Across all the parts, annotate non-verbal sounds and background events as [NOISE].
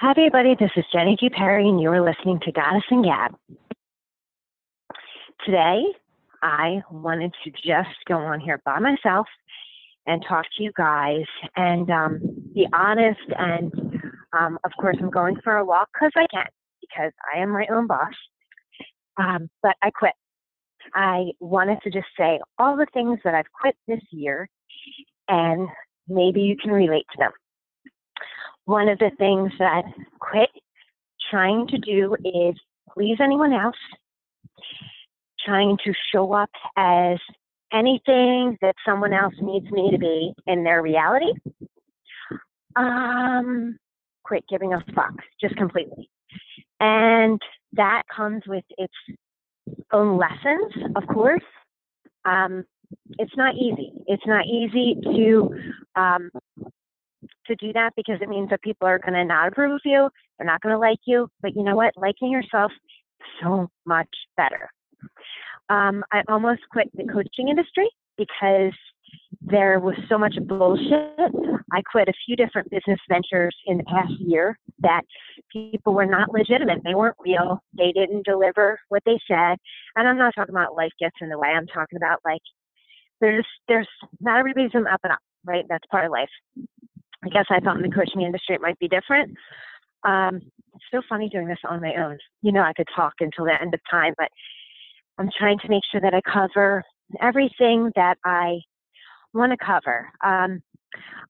Hi, everybody. This is Jenny G. Perry, and you're listening to Goddess and Gab. Today, I wanted to just go on here by myself and talk to you guys and um, be honest. And um, of course, I'm going for a walk because I can, because I am my own boss. Um, but I quit. I wanted to just say all the things that I've quit this year, and maybe you can relate to them. One of the things that quit trying to do is please anyone else, trying to show up as anything that someone else needs me to be in their reality. Um, quit giving a fuck, just completely. And that comes with its own lessons, of course. Um, it's not easy. It's not easy to um, to do that because it means that people are going to not approve of you. They're not going to like you. But you know what? Liking yourself so much better. Um, I almost quit the coaching industry because there was so much bullshit. I quit a few different business ventures in the past year that people were not legitimate. They weren't real. They didn't deliver what they said. And I'm not talking about life gets in the way. I'm talking about like there's there's not everybody's an up and up, right? That's part of life. I guess I thought in the coaching industry it might be different. Um, it's so funny doing this on my own. You know, I could talk until the end of time, but I'm trying to make sure that I cover everything that I want to cover. Um,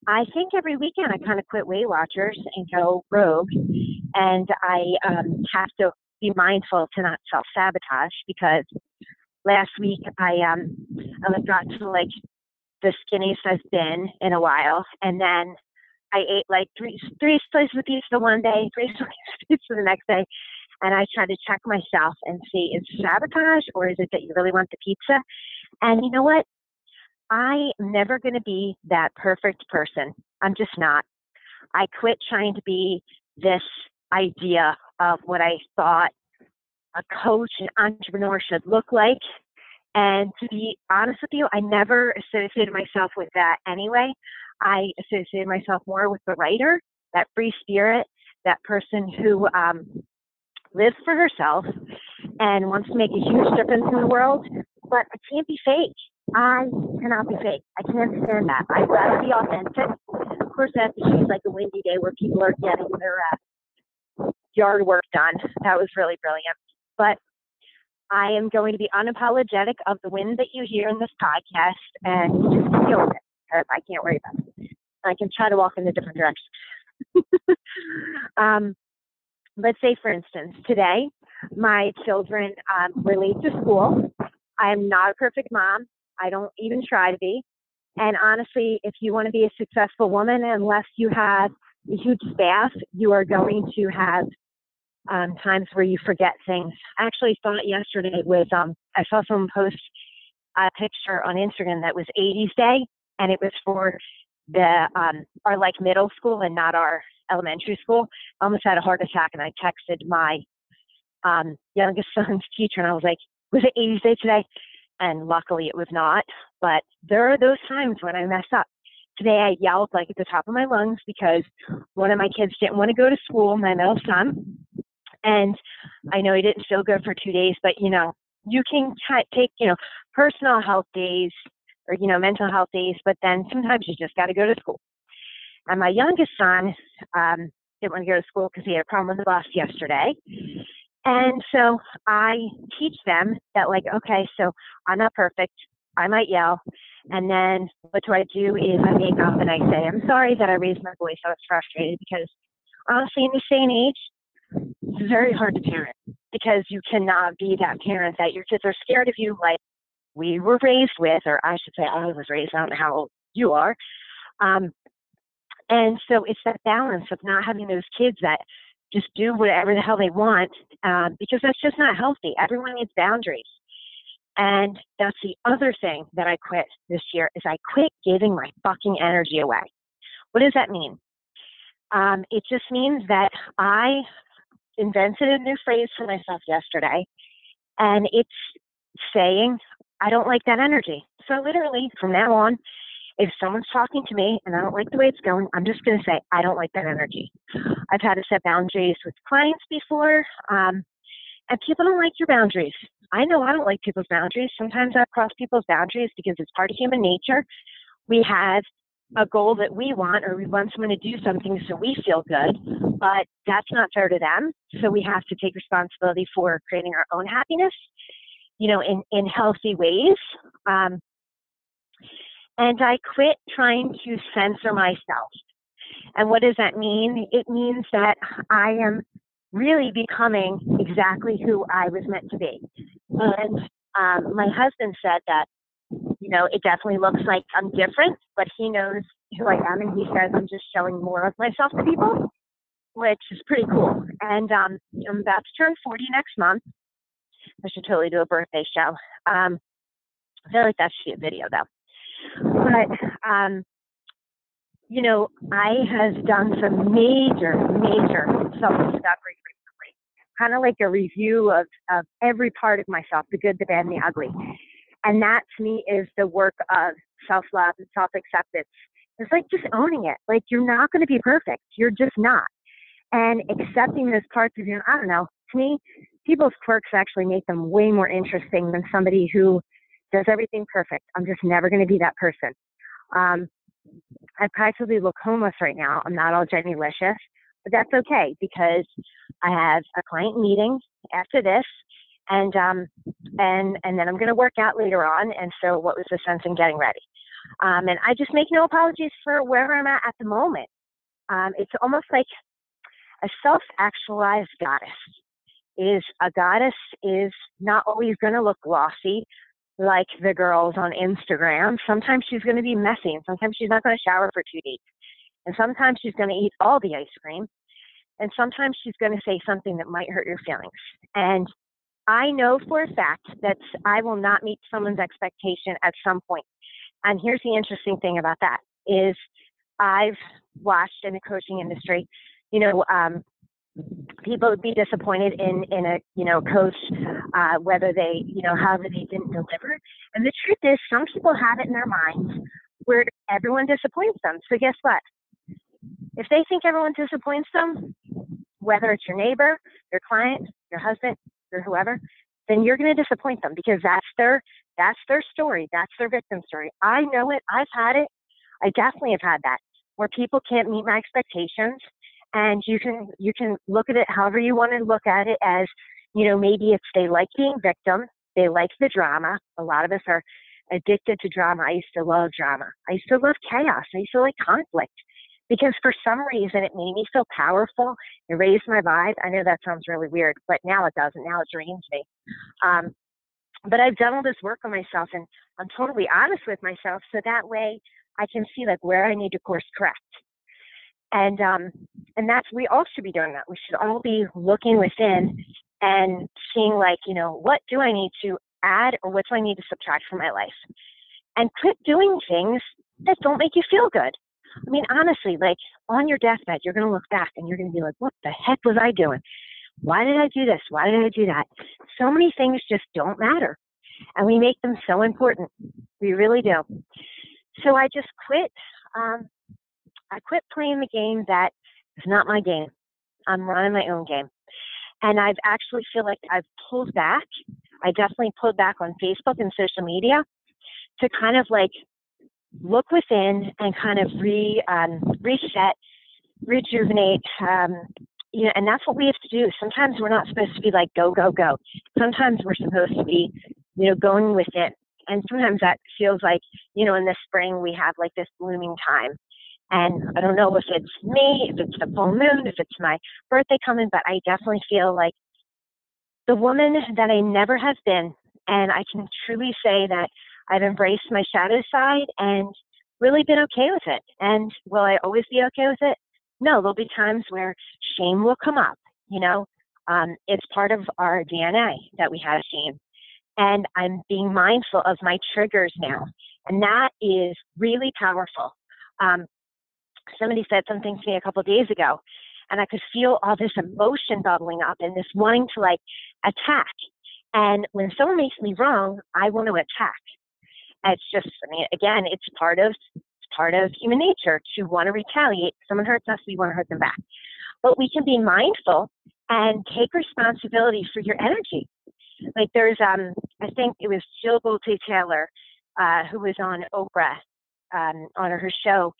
I think every weekend I kind of quit Weight Watchers and go rogue, and I um, have to be mindful to not self sabotage because last week I um I got to like the skinniest I've been in a while, and then I ate like three three slices of pizza one day, three [LAUGHS] slices of pizza the next day, and I try to check myself and see is sabotage or is it that you really want the pizza? And you know what? I'm never going to be that perfect person. I'm just not. I quit trying to be this idea of what I thought a coach and entrepreneur should look like. And to be honest with you, I never associated myself with that anyway. I associated myself more with the writer, that free spirit, that person who um, lives for herself and wants to make a huge difference in the world. But I can't be fake. I cannot be fake. I can't stand that. I'd rather be authentic. Of course, I have to choose like a windy day where people are getting their uh, yard work done. That was really brilliant. But I am going to be unapologetic of the wind that you hear in this podcast and just deal with it because I can't worry about it. I can try to walk in a different direction. [LAUGHS] um, let's say, for instance, today my children um, were late to school. I'm not a perfect mom. I don't even try to be. And honestly, if you want to be a successful woman, unless you have a huge staff, you are going to have um, times where you forget things. I actually thought yesterday was um, I saw someone post a picture on Instagram that was 80s Day, and it was for the um, our like middle school and not our elementary school. I almost had a heart attack, and I texted my um, youngest [LAUGHS] son's teacher, and I was like, "Was it 80s Day today?" And luckily, it was not. But there are those times when I mess up. Today, I yelled like at the top of my lungs because one of my kids didn't want to go to school, my middle son, and I know he didn't feel good for two days, but you know, you can take, you know, personal health days or, you know, mental health days, but then sometimes you just got to go to school. And my youngest son um, didn't want to go to school because he had a problem with the bus yesterday. And so I teach them that, like, okay, so I'm not perfect. I might yell. And then what do I do is I make up and I say, I'm sorry that I raised my voice. I was frustrated because honestly, in this day and age, it's very hard to parent because you cannot be that parent that your kids are scared of you like we were raised with, or I should say I was raised, I don't know how old you are. Um, and so it's that balance of not having those kids that just do whatever the hell they want um, because that's just not healthy. Everyone needs boundaries. And that's the other thing that I quit this year is I quit giving my fucking energy away. What does that mean? Um, it just means that I invented a new phrase for myself yesterday, and it's saying, I don't like that energy. So literally, from now on, if someone's talking to me and I don't like the way it's going, I'm just going to say, I don't like that energy. I've had to set boundaries with clients before, um, and people don't like your boundaries. I know I don't like people's boundaries. Sometimes I cross people's boundaries because it's part of human nature. We have a goal that we want, or we want someone to do something so we feel good, but that's not fair to them. So we have to take responsibility for creating our own happiness, you know, in, in healthy ways. Um, and I quit trying to censor myself. And what does that mean? It means that I am really becoming exactly who I was meant to be. And um, my husband said that, you know, it definitely looks like I'm different, but he knows who I am, and he says I'm just showing more of myself to people, which is pretty cool. And um, I'm about to turn 40 next month. I should totally do a birthday show. Um, I feel like that should be a video though. But um, you know, I has done some major, major self-discovery recently. Kind of like a review of, of every part of myself, the good, the bad, and the ugly. And that to me is the work of self-love and self-acceptance. It's like just owning it. Like you're not going to be perfect. You're just not. And accepting those parts of you, I don't know, to me, people's quirks actually make them way more interesting than somebody who does everything perfect. I'm just never going to be that person. Um, I practically look homeless right now. I'm not all Jenny Licious, but that's okay because I have a client meeting after this, and um, and and then I'm going to work out later on. And so, what was the sense in getting ready? Um, and I just make no apologies for where I'm at at the moment. Um, it's almost like a self-actualized goddess. Is a goddess is not always going to look glossy like the girls on Instagram. Sometimes she's going to be messy, and sometimes she's not going to shower for two days. And sometimes she's going to eat all the ice cream. And sometimes she's going to say something that might hurt your feelings. And I know for a fact that I will not meet someone's expectation at some point. And here's the interesting thing about that is I've watched in the coaching industry, you know, um, people would be disappointed in in a you know coach uh, whether they you know however they didn't deliver. And the truth is some people have it in their minds where everyone disappoints them. So guess what? If they think everyone disappoints them whether it's your neighbor your client your husband or whoever then you're going to disappoint them because that's their that's their story. That's their victim story. I know it. I've had it. I definitely have had that where people can't meet my expectations and you can you can look at it however you want to look at it as you know maybe it's they like being victim they like the drama. A lot of us are addicted to drama. I used to love drama. I used to love chaos. I used to like conflict because for some reason it made me feel powerful. It raised my vibe. I know that sounds really weird but now it doesn't. Now it drains me. Um, but i've done all this work on myself and i'm totally honest with myself so that way i can see like where i need to course correct and um, and that's we all should be doing that. We should all be looking within and seeing like you know what do I need to add or what do I need to subtract from my life, and quit doing things that don't make you feel good. I mean, honestly, like on your deathbed, you're going to look back and you're going to be like, what the heck was I doing? Why did I do this? Why did I do that? So many things just don't matter. And we make them so important. We really do. So I just quit um, I quit playing the game that is not my game. I'm running my own game. And I've actually feel like I've pulled back. I definitely pulled back on Facebook and social media to kind of like look within and kind of re um, reset, rejuvenate. Um, you know, and that's what we have to do. Sometimes we're not supposed to be like go go go. Sometimes we're supposed to be, you know, going within. And sometimes that feels like, you know, in the spring we have like this blooming time and I don't know if it's me, if it's the full moon, if it's my birthday coming, but I definitely feel like the woman that I never have been. And I can truly say that I've embraced my shadow side and really been okay with it. And will I always be okay with it? No, there'll be times where shame will come up. You know, um, it's part of our DNA that we have shame. And I'm being mindful of my triggers now. And that is really powerful. Um, somebody said something to me a couple days ago, and I could feel all this emotion bubbling up and this wanting to like attack. And when someone makes me wrong, I want to attack. It's just, I mean, again, it's part of it's part of human nature to want to retaliate. If someone hurts us, we want to hurt them back. But we can be mindful and take responsibility for your energy. Like there's, um, I think it was Jill Bolte Taylor, uh, who was on Oprah, um, on her show,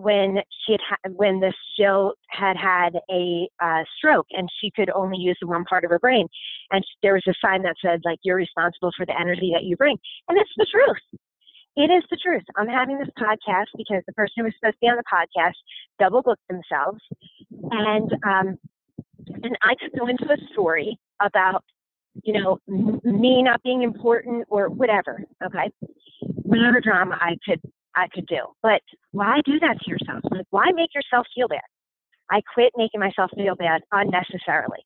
when she had ha- when this Jill had had a uh, stroke and she could only use the one part of her brain, and there was a sign that said like you're responsible for the energy that you bring, and it's the truth. It is the truth. I'm having this podcast because the person who was supposed to be on the podcast double booked themselves, and um, and I could go into a story about you know me not being important or whatever. Okay, whatever drama I could I could do. But why do that to yourself? Like, why make yourself feel bad? I quit making myself feel bad unnecessarily.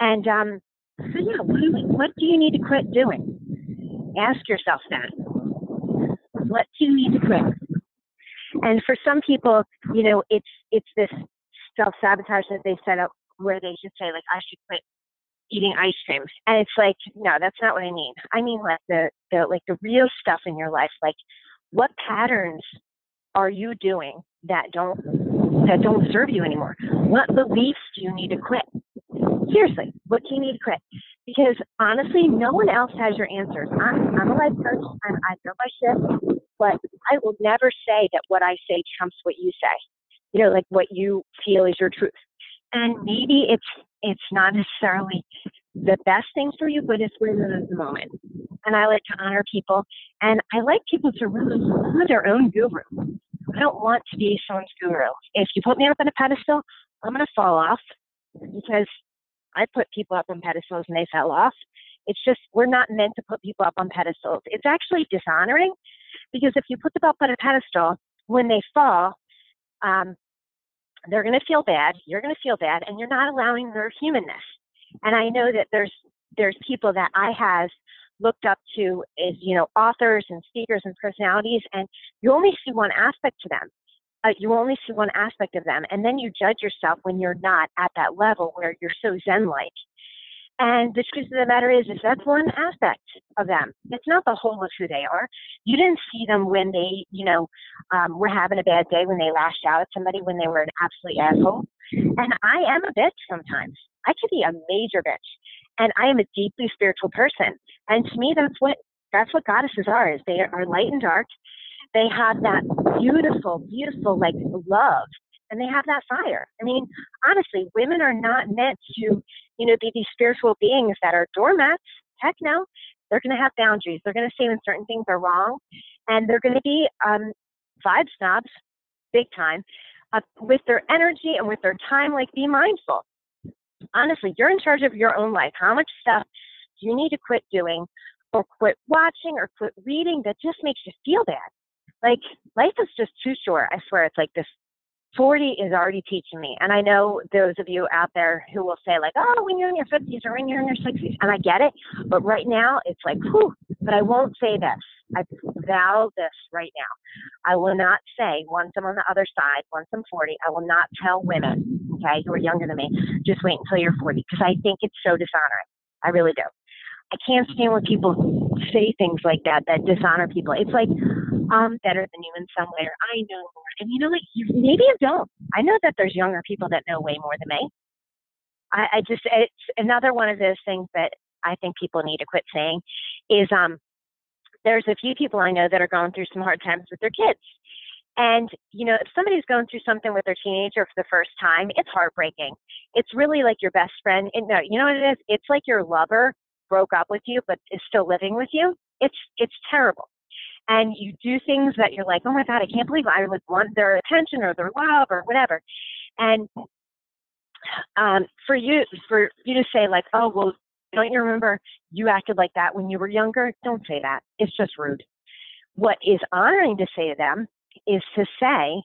And um, so yeah, what do, we, what do you need to quit doing? Ask yourself that. What do you need to quit? And for some people, you know, it's it's this self sabotage that they set up where they should say like, I should quit eating ice cream. And it's like, no, that's not what I mean. I mean like the the like the real stuff in your life, like what patterns are you doing that don't that don't serve you anymore? What beliefs do you need to quit? Seriously, what do you need to quit? Because honestly, no one else has your answers. I'm, I'm a life coach and I know my shit, but I will never say that what I say trumps what you say. You know, like what you feel is your truth. And maybe it's it's not necessarily the best thing for you, but it's at the moment. And I like to honor people, and I like people to really be their own guru. I don't want to be someone's guru. If you put me up on a pedestal, I'm going to fall off because I put people up on pedestals and they fell off. It's just we're not meant to put people up on pedestals. It's actually dishonoring because if you put them up on a pedestal, when they fall, um, they're going to feel bad. You're going to feel bad, and you're not allowing their humanness. And I know that there's there's people that I have looked up to as you know authors and speakers and personalities, and you only see one aspect to them. Uh, you only see one aspect of them, and then you judge yourself when you're not at that level where you're so zen-like. And the truth of the matter is, is that's one aspect of them. It's not the whole of who they are. You didn't see them when they, you know, um, were having a bad day, when they lashed out at somebody, when they were an absolute asshole. And I am a bitch sometimes. I could be a major bitch. And I am a deeply spiritual person. And to me, that's what that's what goddesses are. Is they are light and dark. They have that beautiful, beautiful like love and they have that fire. I mean, honestly, women are not meant to, you know, be these spiritual beings that are doormats. Heck no. They're going to have boundaries. They're going to say when certain things are wrong, and they're going to be um, vibe snobs, big time, uh, with their energy and with their time. Like, be mindful. Honestly, you're in charge of your own life. How much stuff do you need to quit doing, or quit watching, or quit reading that just makes you feel bad? Like, life is just too short. I swear, it's like this 40 is already teaching me. And I know those of you out there who will say, like, oh, when you're in your 50s or when you're in your 60s. And I get it. But right now, it's like, whew. But I won't say this. I vow this right now. I will not say, once I'm on the other side, once I'm 40, I will not tell women, okay, who are younger than me, just wait until you're 40. Because I think it's so dishonoring. I really do. I can't stand when people say things like that that dishonor people. It's like I'm better than you in some way, or I know more. And you know what? You, maybe you don't. I know that there's younger people that know way more than me. I, I just it's another one of those things that I think people need to quit saying is um there's a few people I know that are going through some hard times with their kids. And, you know, if somebody's going through something with their teenager for the first time, it's heartbreaking. It's really like your best friend. And no, you know what it is? It's like your lover broke up with you but is still living with you. It's it's terrible and you do things that you're like, oh my God, I can't believe I would want their attention or their love or whatever. And um, for you, for you to say like, oh, well, don't you remember you acted like that when you were younger? Don't say that. It's just rude. What is honoring to say to them is to say,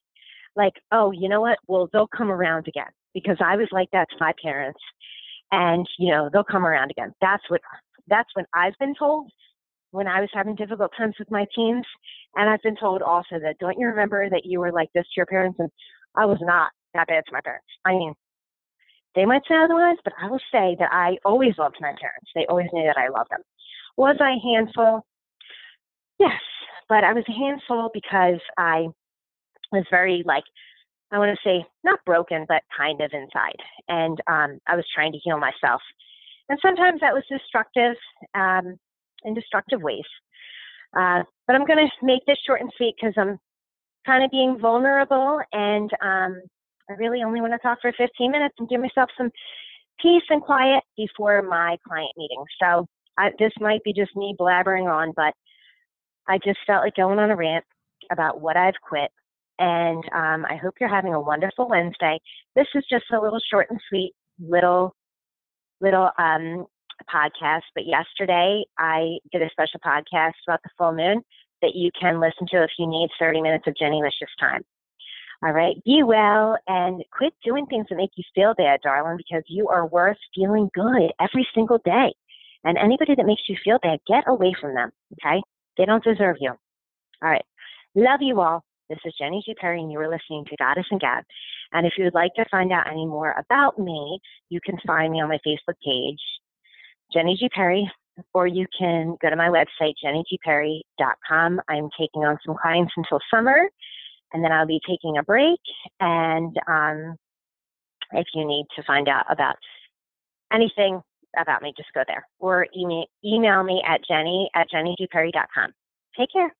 like, oh, you know what? Well, they'll come around again because I was like that to my parents, and you know they'll come around again. That's what that's what I've been told, when I was having difficult times with my teens. And I've been told also that don't you remember that you were like this to your parents? And I was not that bad to my parents. I mean, they might say otherwise, but I will say that I always loved my parents. They always knew that I loved them. Was I a handful? Yes, but I was a handful because I was very like I want to say not broken, but kind of inside. And um, I was trying to heal myself. And sometimes that was destructive um, in destructive ways. Uh, but I'm going to make this short and sweet because I'm kind of being vulnerable and um, I really only want to talk for 15 minutes and give myself some peace and quiet before my client meeting. So I, this might be just me blabbering on, but I just felt like going on a rant about what I've quit. And um, I hope you're having a wonderful Wednesday. This is just a little short and sweet little little um, podcast. But yesterday I did a special podcast about the full moon that you can listen to if you need 30 minutes of Jenny Licious time. All right, be well and quit doing things that make you feel bad, darling, because you are worth feeling good every single day. And anybody that makes you feel bad, get away from them. Okay, they don't deserve you. All right, love you all. This is Jenny G. Perry, and you are listening to Goddess and Gab. And if you would like to find out any more about me, you can find me on my Facebook page, Jenny G. Perry, or you can go to my website, jennygperry.com. I'm taking on some clients until summer, and then I'll be taking a break. And um, if you need to find out about anything about me, just go there or email, email me at jenny at jennygperry.com. Take care.